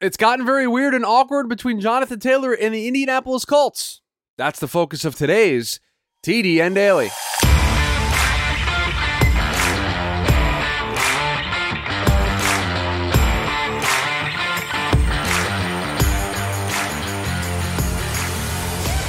It's gotten very weird and awkward between Jonathan Taylor and the Indianapolis Colts. That's the focus of today's TDN Daily.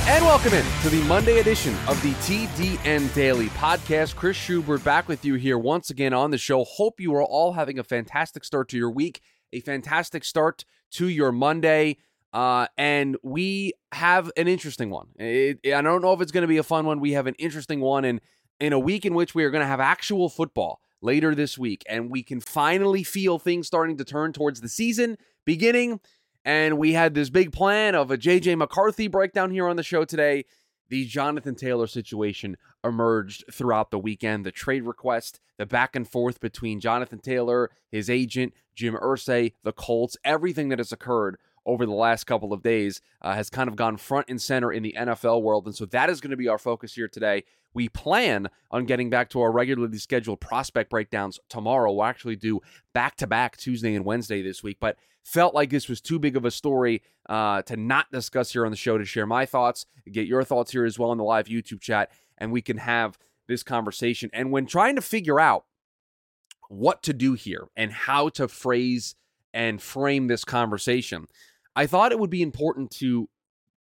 And welcome in to the Monday edition of the TDN Daily podcast. Chris Schubert back with you here once again on the show. Hope you are all having a fantastic start to your week, a fantastic start to your Monday. Uh, and we have an interesting one. It, it, I don't know if it's going to be a fun one. We have an interesting one in, in a week in which we are going to have actual football later this week. And we can finally feel things starting to turn towards the season beginning. And we had this big plan of a JJ McCarthy breakdown here on the show today. The Jonathan Taylor situation emerged throughout the weekend. The trade request, the back and forth between Jonathan Taylor, his agent, Jim Irsay, the Colts, everything that has occurred over the last couple of days uh, has kind of gone front and center in the NFL world. And so that is going to be our focus here today. We plan on getting back to our regularly scheduled prospect breakdowns tomorrow. We'll actually do back to back Tuesday and Wednesday this week. But felt like this was too big of a story uh, to not discuss here on the show to share my thoughts, get your thoughts here as well in the live YouTube chat, and we can have this conversation. And when trying to figure out what to do here and how to phrase and frame this conversation, I thought it would be important to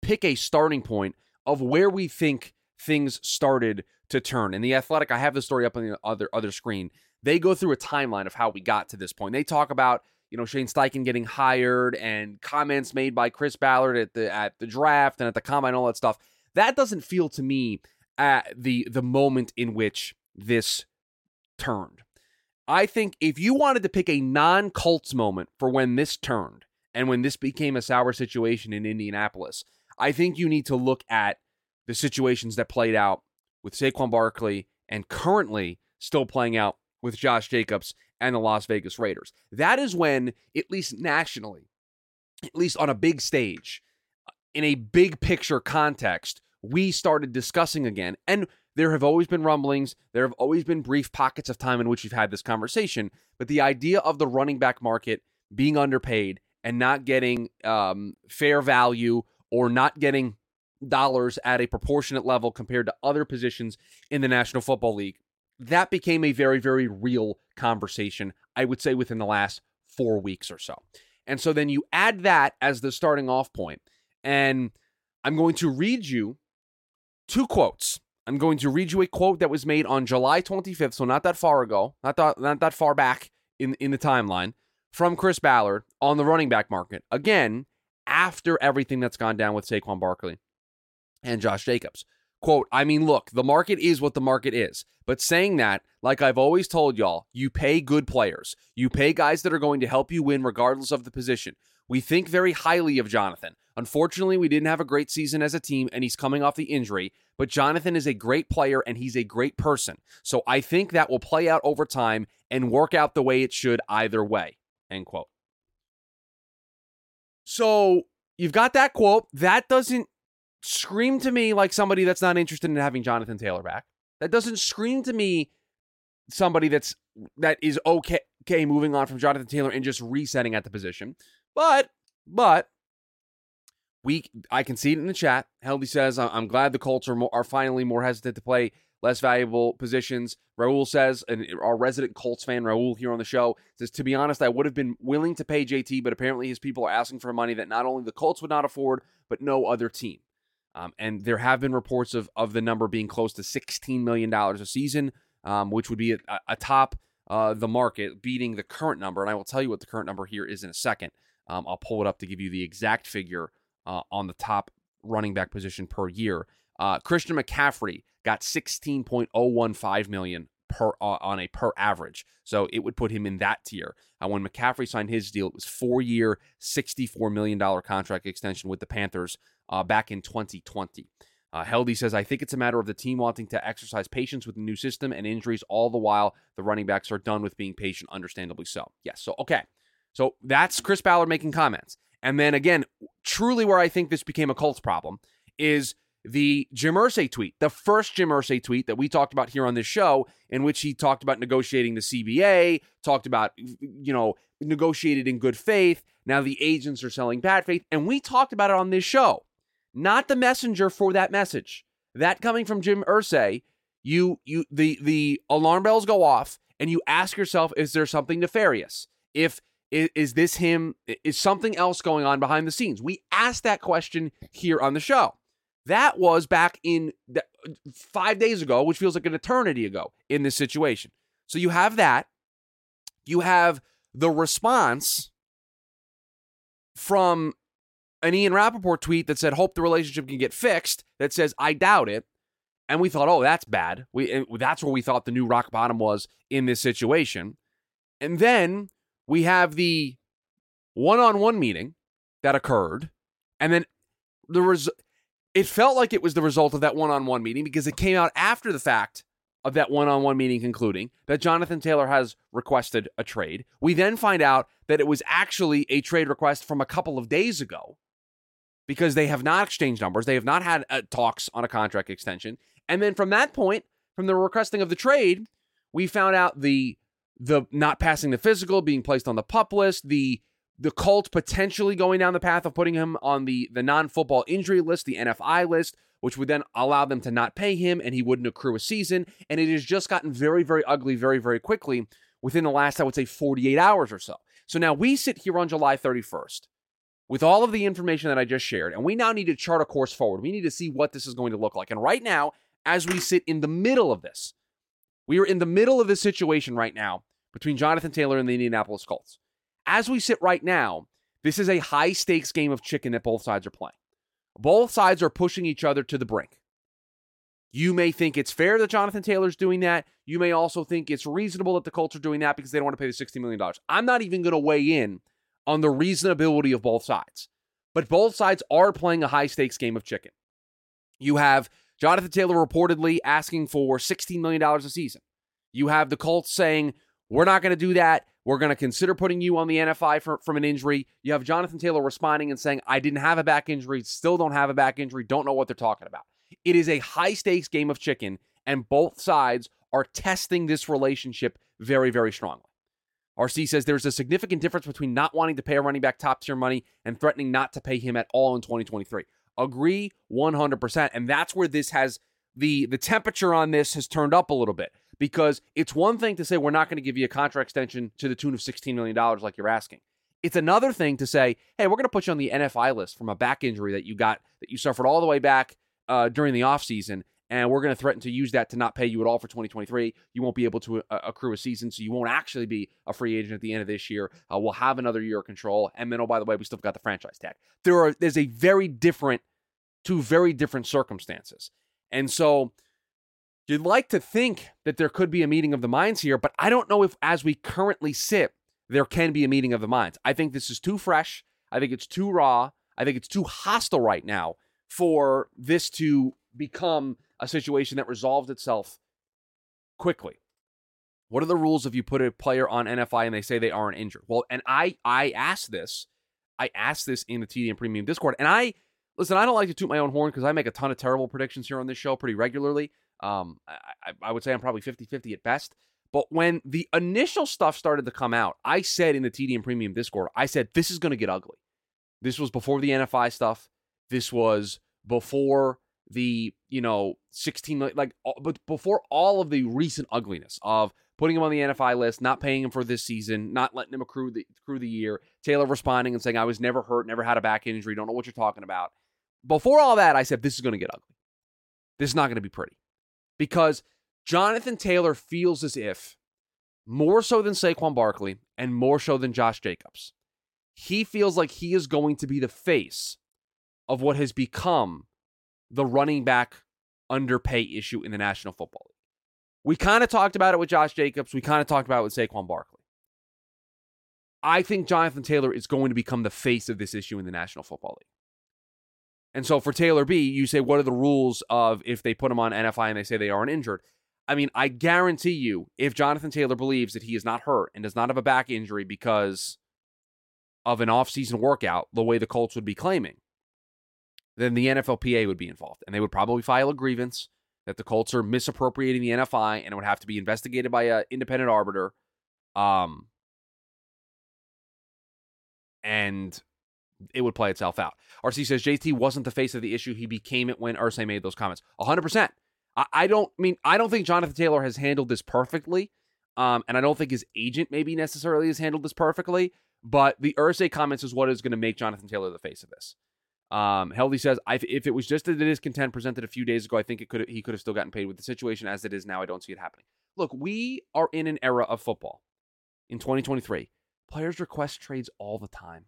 pick a starting point of where we think things started to turn. In the Athletic, I have the story up on the other other screen. They go through a timeline of how we got to this point. They talk about you know Shane Steichen getting hired and comments made by Chris Ballard at the at the draft and at the combine, all that stuff. That doesn't feel to me at the the moment in which this turned. I think if you wanted to pick a non Colts moment for when this turned and when this became a sour situation in Indianapolis, I think you need to look at the situations that played out with Saquon Barkley and currently still playing out with Josh Jacobs and the Las Vegas Raiders. That is when, at least nationally, at least on a big stage, in a big picture context, we started discussing again. And there have always been rumblings. There have always been brief pockets of time in which we've had this conversation. But the idea of the running back market being underpaid and not getting um, fair value or not getting dollars at a proportionate level compared to other positions in the National Football League that became a very, very real conversation, I would say, within the last four weeks or so. And so then you add that as the starting off point. point, and I'm going to read you two quotes. I'm going to read you a quote that was made on July 25th, so not that far ago, not that, not that far back in, in the timeline, from Chris Ballard on the running back market. Again, after everything that's gone down with Saquon Barkley and Josh Jacobs. Quote, I mean, look, the market is what the market is. But saying that, like I've always told y'all, you pay good players. You pay guys that are going to help you win regardless of the position. We think very highly of Jonathan. Unfortunately, we didn't have a great season as a team, and he's coming off the injury. But Jonathan is a great player and he's a great person. So I think that will play out over time and work out the way it should either way. End quote. So you've got that quote. That doesn't scream to me like somebody that's not interested in having Jonathan Taylor back. That doesn't scream to me somebody that's that is okay, okay moving on from Jonathan Taylor and just resetting at the position. But but we I can see it in the chat. Heldy says I'm glad the Colts are more, are finally more hesitant to play less valuable positions. Raul says, and our resident Colts fan Raul here on the show says, to be honest, I would have been willing to pay JT, but apparently his people are asking for money that not only the Colts would not afford, but no other team. Um, and there have been reports of, of the number being close to $16 million a season, um, which would be a, a uh, the market, beating the current number. And I will tell you what the current number here is in a second. Um, I'll pull it up to give you the exact figure uh, on the top running back position per year. Uh, Christian McCaffrey got 16.015 million per uh, on a per average. So it would put him in that tier. Uh, when McCaffrey signed his deal, it was four year, $64 million contract extension with the Panthers uh, back in 2020. Uh, Heldy says, I think it's a matter of the team wanting to exercise patience with the new system and injuries, all the while the running backs are done with being patient, understandably so. Yes. So, okay. So that's Chris Ballard making comments. And then again, truly where I think this became a Colts problem is the Jim Irsay tweet, the first Jim Irsay tweet that we talked about here on this show, in which he talked about negotiating the CBA, talked about, you know, negotiated in good faith. Now the agents are selling bad faith. And we talked about it on this show. Not the messenger for that message. That coming from Jim Irsay, you you the the alarm bells go off and you ask yourself, is there something nefarious? If is, is this him? Is something else going on behind the scenes? We asked that question here on the show. That was back in the, five days ago, which feels like an eternity ago in this situation. So you have that. You have the response from an Ian Rapoport tweet that said, Hope the relationship can get fixed, that says, I doubt it. And we thought, oh, that's bad. We that's where we thought the new rock bottom was in this situation. And then we have the one-on-one meeting that occurred, and then there was it felt like it was the result of that one-on-one meeting because it came out after the fact of that one-on-one meeting concluding that Jonathan Taylor has requested a trade. We then find out that it was actually a trade request from a couple of days ago because they have not exchanged numbers. They have not had uh, talks on a contract extension. And then from that point, from the requesting of the trade, we found out the the not passing the physical, being placed on the pup list, the the Colts potentially going down the path of putting him on the the non-football injury list, the NFI list, which would then allow them to not pay him and he wouldn't accrue a season. And it has just gotten very, very ugly very, very quickly within the last, I would say, 48 hours or so. So now we sit here on July 31st with all of the information that I just shared, and we now need to chart a course forward. We need to see what this is going to look like. And right now, as we sit in the middle of this, we are in the middle of this situation right now between Jonathan Taylor and the Indianapolis Colts. As we sit right now, this is a high stakes game of chicken that both sides are playing. Both sides are pushing each other to the brink. You may think it's fair that Jonathan Taylor's doing that. You may also think it's reasonable that the Colts are doing that because they don't want to pay the $60 million. I'm not even going to weigh in on the reasonability of both sides. But both sides are playing a high stakes game of chicken. You have Jonathan Taylor reportedly asking for $16 million a season. You have the Colts saying, we're not going to do that. We're going to consider putting you on the NFI for, from an injury. You have Jonathan Taylor responding and saying, I didn't have a back injury, still don't have a back injury, don't know what they're talking about. It is a high stakes game of chicken, and both sides are testing this relationship very, very strongly. RC says there's a significant difference between not wanting to pay a running back top tier money and threatening not to pay him at all in 2023. Agree 100%. And that's where this has the the temperature on this has turned up a little bit because it's one thing to say we're not going to give you a contract extension to the tune of $16 million like you're asking. It's another thing to say, hey, we're going to put you on the NFI list from a back injury that you got that you suffered all the way back uh, during the offseason, and we're going to threaten to use that to not pay you at all for 2023. You won't be able to uh, accrue a season, so you won't actually be a free agent at the end of this year. Uh, we'll have another year of control, and then oh by the way, we still got the franchise tag. There are there's a very different two very different circumstances, and so You'd like to think that there could be a meeting of the minds here, but I don't know if, as we currently sit, there can be a meeting of the minds. I think this is too fresh. I think it's too raw. I think it's too hostile right now for this to become a situation that resolves itself quickly. What are the rules if you put a player on NFI and they say they aren't injured? Well, and I I asked this, I asked this in the TDN Premium Discord, and I listen. I don't like to toot my own horn because I make a ton of terrible predictions here on this show pretty regularly. Um, I, I would say I'm probably 50 50 at best. But when the initial stuff started to come out, I said in the TDN Premium Discord, I said, this is going to get ugly. This was before the NFI stuff. This was before the, you know, 16, like, but before all of the recent ugliness of putting him on the NFI list, not paying him for this season, not letting him accrue the, accrue the year, Taylor responding and saying, I was never hurt, never had a back injury, don't know what you're talking about. Before all that, I said, this is going to get ugly. This is not going to be pretty because Jonathan Taylor feels as if, more so than Saquon Barkley and more so than Josh Jacobs, he feels like he is going to be the face of what has become the running back underpay issue in the National Football League. We kind of talked about it with Josh Jacobs. We kind of talked about it with Saquon Barkley. I think Jonathan Taylor is going to become the face of this issue in the National Football League. And so for Taylor B, you say, what are the rules of if they put him on NFI and they say they aren't injured? I mean, I guarantee you, if Jonathan Taylor believes that he is not hurt and does not have a back injury because of an offseason workout, the way the Colts would be claiming, then the NFLPA would be involved. And they would probably file a grievance that the Colts are misappropriating the NFI and it would have to be investigated by an independent arbiter. Um, and it would play itself out. RC says JT wasn't the face of the issue. He became it when Irsay made those comments. 100%. I, I don't mean, I don't think Jonathan Taylor has handled this perfectly. Um, and I don't think his agent maybe necessarily has handled this perfectly. But the Irsay comments is what is going to make Jonathan Taylor the face of this. Um, Heldy says, if it was just a discontent presented a few days ago, I think it could he could have still gotten paid with the situation as it is now. I don't see it happening. Look, we are in an era of football in 2023. Players request trades all the time,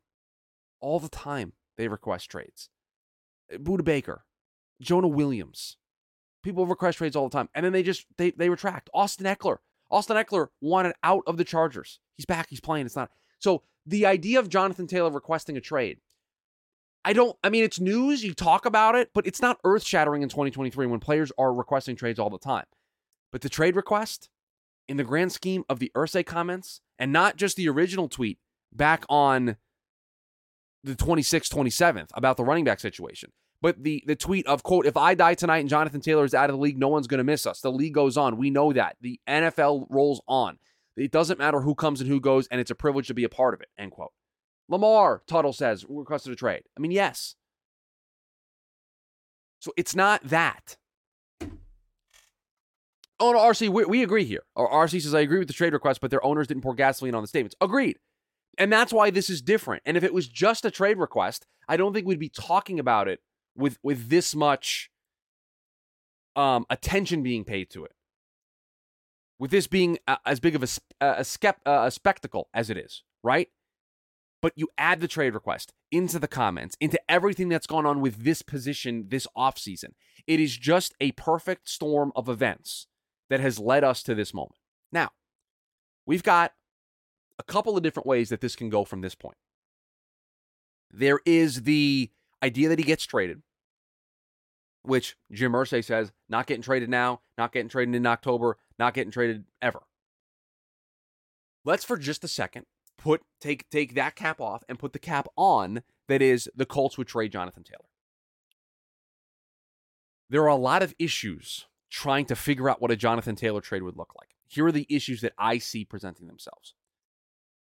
all the time. They request trades. Eh, Budda Baker, Jonah Williams, people request trades all the time, and then they just they they retract. Austin Ekeler, Austin Ekeler wanted out of the Chargers. He's back. He's playing. It's not so. The idea of Jonathan Taylor requesting a trade I don't, I mean, it's news. You talk about it, but it's not earth shattering in 2023 when players are requesting trades all the time. But the trade request, in the grand scheme of the Irsay comments, and not just the original tweet back on the 26th, 27th about the running back situation, but the, the tweet of, quote, if I die tonight and Jonathan Taylor is out of the league, no one's going to miss us. The league goes on. We know that. The NFL rolls on. It doesn't matter who comes and who goes, and it's a privilege to be a part of it, end quote. Lamar, Tuttle says, requested a trade. I mean, yes. So it's not that. Oh, no, RC, we, we agree here. Or RC says, I agree with the trade request, but their owners didn't pour gasoline on the statements. Agreed. And that's why this is different. And if it was just a trade request, I don't think we'd be talking about it with with this much um, attention being paid to it. With this being a, as big of a, a, a, a spectacle as it is, right? but you add the trade request into the comments, into everything that's gone on with this position this offseason. It is just a perfect storm of events that has led us to this moment. Now, we've got a couple of different ways that this can go from this point. There is the idea that he gets traded, which Jim Irsay says not getting traded now, not getting traded in October, not getting traded ever. Let's for just a second put take take that cap off and put the cap on that is the Colts would trade Jonathan Taylor. There are a lot of issues trying to figure out what a Jonathan Taylor trade would look like. Here are the issues that I see presenting themselves.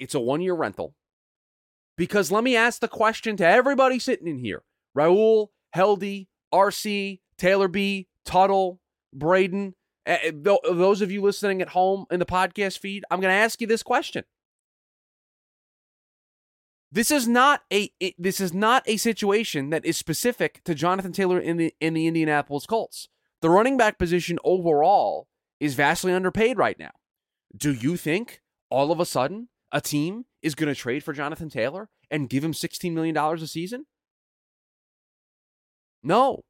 It's a one-year rental. Because let me ask the question to everybody sitting in here. Raul, Heldy, RC, Taylor B, Tuttle, Braden, uh, those of you listening at home in the podcast feed, I'm going to ask you this question. This is not a this is not a situation that is specific to Jonathan Taylor in the in the Indianapolis Colts. The running back position overall is vastly underpaid right now. Do you think all of a sudden a team is going to trade for Jonathan Taylor and give him $16 million a season? No.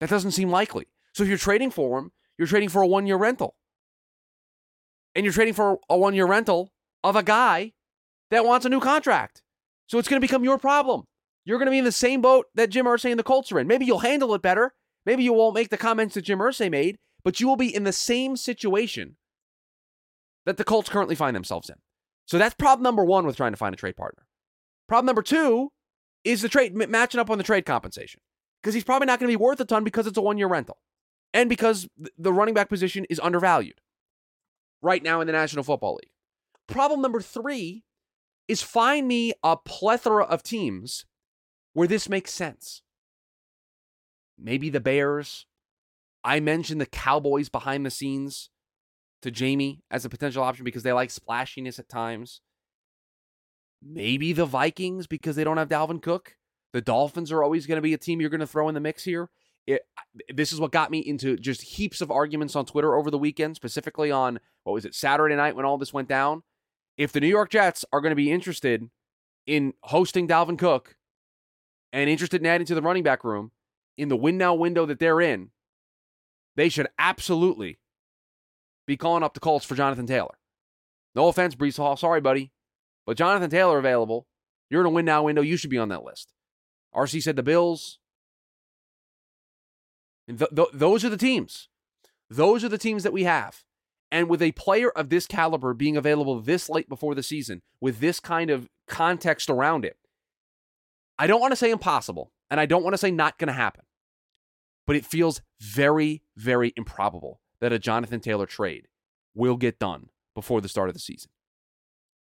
That doesn't seem likely. So if you're trading for him, you're trading for a one year rental. And you're trading for a one year rental of a guy that wants a new contract. So it's going to become your problem. You're going to be in the same boat that Jim Irsay and the Colts are in. Maybe you'll handle it better. Maybe you won't make the comments that Jim Irsay made, but you will be in the same situation that the Colts currently find themselves in. So that's problem number one with trying to find a trade partner. Problem number two is the trade matching up on the trade compensation because he's probably not going to be worth a ton because it's a one year rental and because the running back position is undervalued right now in the National Football League. Problem number three is find me a plethora of teams where this makes sense. Maybe the Bears. I mentioned the Cowboys behind the scenes to Jamie as a potential option because they like splashiness at times. Maybe the Vikings because they don't have Dalvin Cook. The Dolphins are always going to be a team you're going to throw in the mix here. It, this is what got me into just heaps of arguments on Twitter over the weekend, specifically on what was it, Saturday night when all this went down if the New York Jets are going to be interested in hosting Dalvin Cook and interested in adding to the running back room in the win now window that they're in, they should absolutely be calling up the Colts for Jonathan Taylor. No offense, Breece Hall. Sorry, buddy. But Jonathan Taylor available. You're in a win now window. You should be on that list. RC said the Bills. Th- th- those are the teams. Those are the teams that we have. And with a player of this caliber being available this late before the season, with this kind of context around it, I don't want to say impossible, and I don't want to say not going to happen, but it feels very, very improbable that a Jonathan Taylor trade will get done before the start of the season.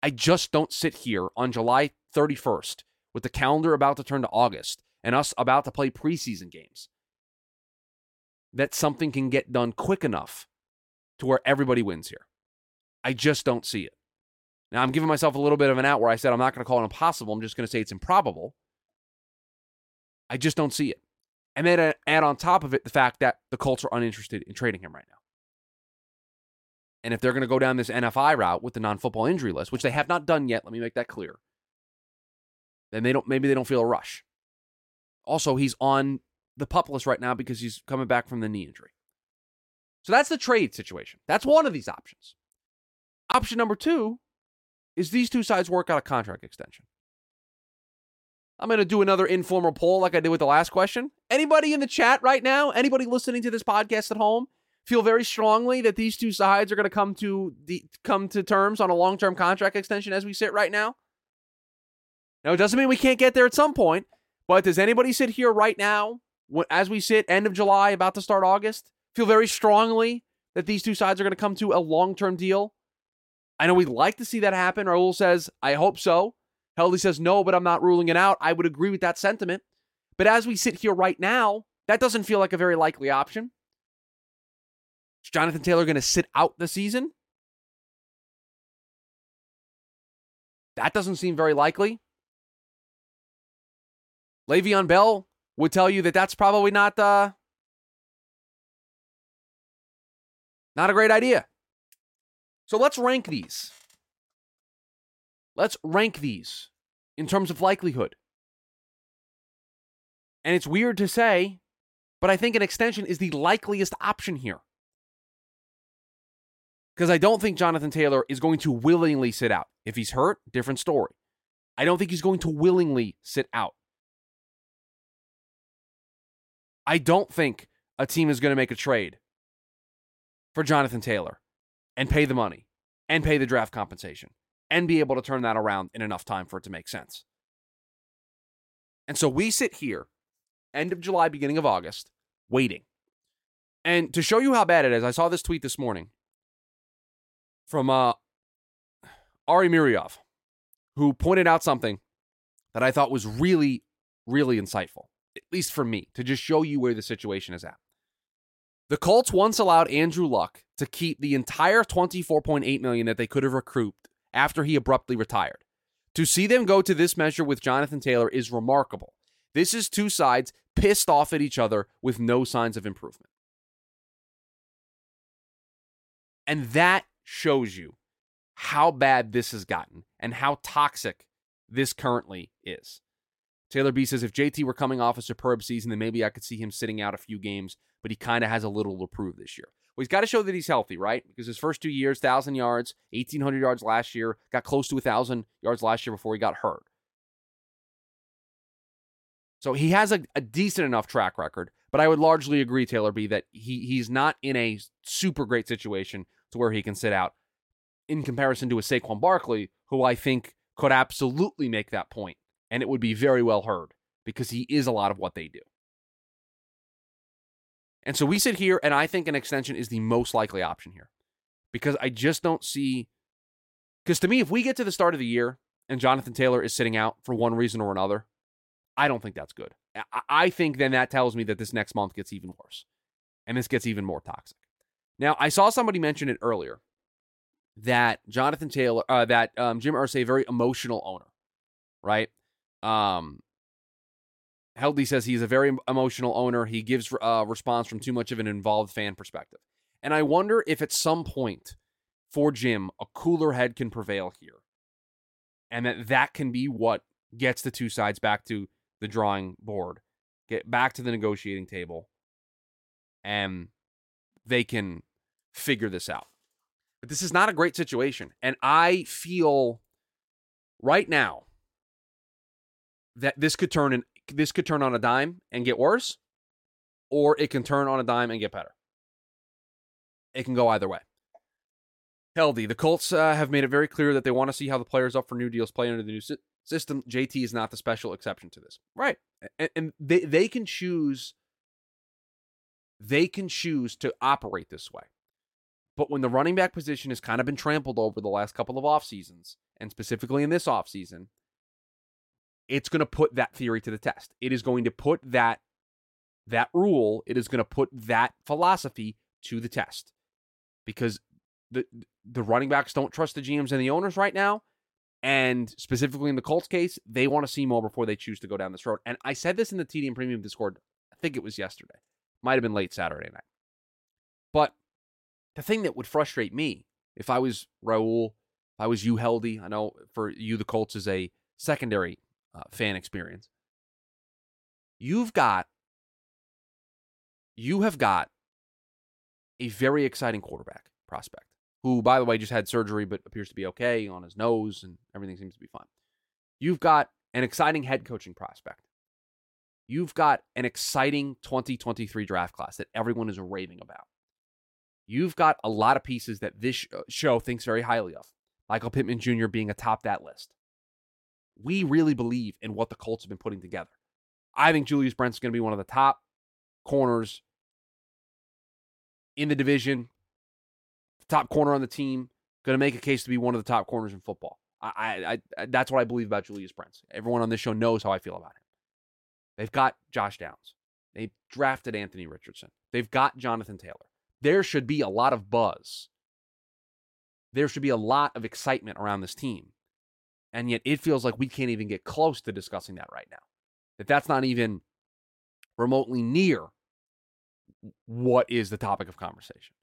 I just don't sit here on July 31st with the calendar about to turn to August and us about to play preseason games that something can get done quick enough to where everybody wins here. I just don't see it. Now, I'm giving myself a little bit of an out where I said I'm not going to call it impossible. I'm just going to say it's improbable. I just don't see it. And then add on top of it the fact that the Colts are uninterested in trading him right now. And if they're going to go down this NFI route with the non-football injury list, which they have not done yet, let me make that clear. Then they don't maybe they don't feel a rush. Also, he's on the pup list right now because he's coming back from the knee injury. So that's the trade situation. That's one of these options. Option number two is these two sides work out a contract extension. I'm going to do another informal poll like I did with the last question. Anybody in the chat right now, anybody listening to this podcast at home, feel very strongly that these two sides are going to come to the come to terms on a long-term contract extension as we sit right now? Now, it doesn't mean we can't get there at some point, but does anybody sit here right now as we sit end of July about to start August feel very strongly that these two sides are going to come to a long-term deal? I know we'd like to see that happen. Raul says, I hope so. Heldy says, no, but I'm not ruling it out. I would agree with that sentiment. But as we sit here right now, that doesn't feel like a very likely option. Is Jonathan Taylor going to sit out the season? That doesn't seem very likely. Le'Veon Bell would tell you that that's probably not uh, not a great idea. So let's rank these. Let's rank these in terms of likelihood. And it's weird to say, but I think an extension is the likeliest option here. Because I don't think Jonathan Taylor is going to willingly sit out. If he's hurt, different story. I don't think he's going to willingly sit out. I don't think a team is going to make a trade for Jonathan Taylor and pay the money and pay the draft compensation and be able to turn that around in enough time for it to make sense. And so we sit here, end of July, beginning of August, waiting. And to show you how bad it is, I saw this tweet this morning from uh, Ari Meirov, who pointed out something that I thought was really, really insightful, at least for me, to just show you where the situation is at. The Colts once allowed Andrew Luck to keep the entire 24.8 million that they could have recouped after he abruptly retired. To see them go to this measure with Jonathan Taylor is remarkable. This is two sides pissed off at each other with no signs of improvement. And that shows you how bad this has gotten and how toxic this currently is. Taylor B says if JT were coming off a superb season, then maybe I could see him sitting out a few games, but he kind of has a little to prove this year. Well, he's got to show that he's healthy, right? Because his first two years, 1,000 yards, 1,800 yards last year, got close to 1,000 yards last year before he got hurt. So he has a, a, decent enough track record, but I would largely agree, Taylor B, that he he's not in a super great situation to where he can sit out in comparison to a Saquon Barkley, who I think could absolutely make that point, and it would be very well heard because he is a lot of what they do. And so we sit here, and I think an extension is the most likely option here because I just don't see. Because to me, if we get to the start of the year and Jonathan Taylor is sitting out for one reason or another, I don't think that's good. I think then that tells me that this next month gets even worse and this gets even more toxic. Now, I saw somebody mention it earlier that Jonathan Taylor, uh, that um, Jim Irsay, a very emotional owner, right? Um, Heldy says he's a very emotional owner. He gives uh, response from too much of an involved fan perspective. And I wonder if at some point for Jim, a cooler head can prevail here. And that that can be what gets the two sides back to the drawing board, get back to the negotiating table, and they can figure this out. But this is not a great situation. And I feel right now that this could turn an this could turn on a dime and get worse, or it can turn on a dime and get better. It can go either way. Heldy. the Colts uh, have made it very clear that they want to see how the players up for new deals play under the new si- system. JT is not the special exception to this, right? And, and they they can choose. They can choose to operate this way. But when the running back position has kind of been trampled over the last couple of off seasons, and specifically in this offseason, it's going to put that theory to the test. It is going to put that that rule, it is going to put that philosophy to the test. Because the the running backs don't trust the GMs and the owners right now. And specifically in the Colts case, they want to see more before they choose to go down this road. And I said this in the TDN Premium Discord, I think it was yesterday. Might have been late Saturday night. But the thing that would frustrate me if I was Raul, if I was you, Heldy, I know for you, the Colts is a secondary uh, fan experience. You've got, you have got a very exciting quarterback prospect who, by the way, just had surgery but appears to be okay on his nose and everything seems to be fine. You've got an exciting head coaching prospect. You've got an exciting 2023 draft class that everyone is raving about. You've got a lot of pieces that this uh, show thinks very highly of. Michael Pittman Jr. being atop that list. We really believe in what the Colts have been putting together. I think Julius Brents going to be one of the top corners in the division, the top corner on the team, going to make a case to be one of the top corners in football. I, I, I that's what I believe about Julius Brents. Everyone on this show knows how I feel about him. They've got Josh Downs. They drafted Anthony Richardson. They've got Jonathan Taylor. There should be a lot of buzz. There should be a lot of excitement around this team. And yet it feels like we can't even get close to discussing that right now. That that's not even remotely near what is the topic of conversation.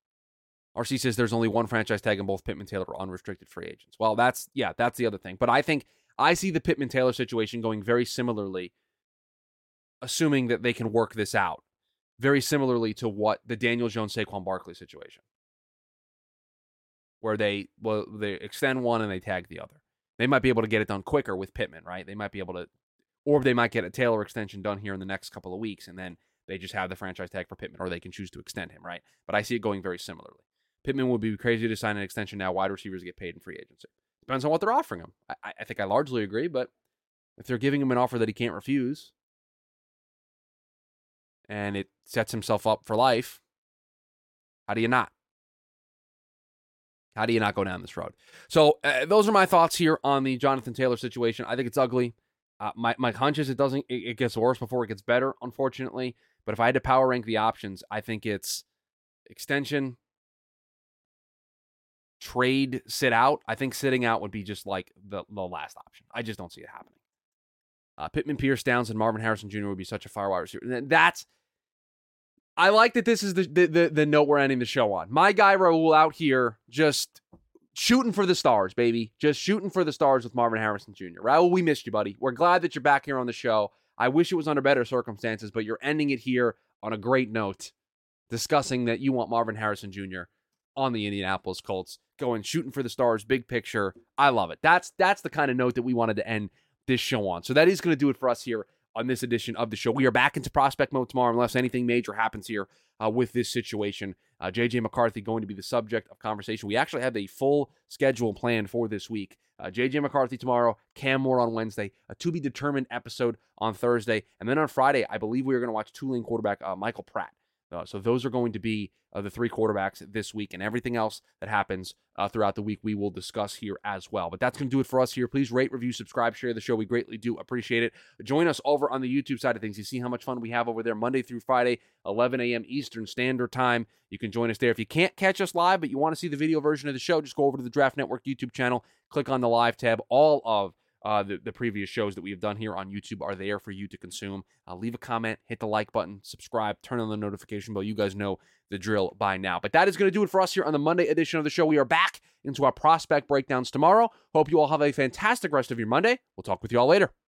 RC says there's only one franchise tag and both Pittman Taylor are unrestricted free agents. Well, that's yeah, that's the other thing. But I think I see the Pittman Taylor situation going very similarly, assuming that they can work this out, very similarly to what the Daniel Jones Saquon Barkley situation, where they well they extend one and they tag the other. They might be able to get it done quicker with Pittman, right? They might be able to, or they might get a Taylor extension done here in the next couple of weeks, and then they just have the franchise tag for Pittman, or they can choose to extend him, right? But I see it going very similarly. Pittman would be crazy to sign an extension now. Wide receivers get paid in free agency. Depends on what they're offering him. I, I think I largely agree, but if they're giving him an offer that he can't refuse, and it sets himself up for life, how do you not? How do you not go down this road? So uh, those are my thoughts here on the Jonathan Taylor situation. I think it's ugly. Uh, my my hunch is it doesn't. It, it gets worse before it gets better, unfortunately. But if I had to power rank the options, I think it's extension, trade, sit out. I think sitting out would be just like the, the last option. I just don't see it happening. Uh, Pittman, Pierce, Downs, and Marvin Harrison Jr. would be such a fire wide receiver. That's. I like that this is the, the, the the note we're ending the show on. My guy Raul out here just shooting for the stars, baby. Just shooting for the stars with Marvin Harrison Jr. Raul, we missed you, buddy. We're glad that you're back here on the show. I wish it was under better circumstances, but you're ending it here on a great note, discussing that you want Marvin Harrison Jr. on the Indianapolis Colts, going shooting for the stars, big picture. I love it. That's that's the kind of note that we wanted to end this show on. So that is going to do it for us here on this edition of the show. We are back into prospect mode tomorrow, unless anything major happens here uh, with this situation. Uh, JJ McCarthy going to be the subject of conversation. We actually have a full schedule planned for this week. Uh, JJ McCarthy tomorrow, Cam Moore on Wednesday, a to be determined episode on Thursday, and then on Friday, I believe we are going to watch Tulane quarterback uh, Michael Pratt. Uh, so those are going to be uh, the three quarterbacks this week, and everything else that happens uh, throughout the week we will discuss here as well. But that's going to do it for us here. Please rate, review, subscribe, share the show. We greatly do appreciate it. Join us over on the YouTube side of things. You see how much fun we have over there Monday through Friday, 11 a.m. Eastern Standard Time. You can join us there. If you can't catch us live, but you want to see the video version of the show, just go over to the Draft Network YouTube channel, click on the live tab. All of uh, the, the previous shows that we have done here on YouTube are there for you to consume. Uh, leave a comment, hit the like button, subscribe, turn on the notification bell. You guys know the drill by now. But that is going to do it for us here on the Monday edition of the show. We are back into our prospect breakdowns tomorrow. Hope you all have a fantastic rest of your Monday. We'll talk with you all later.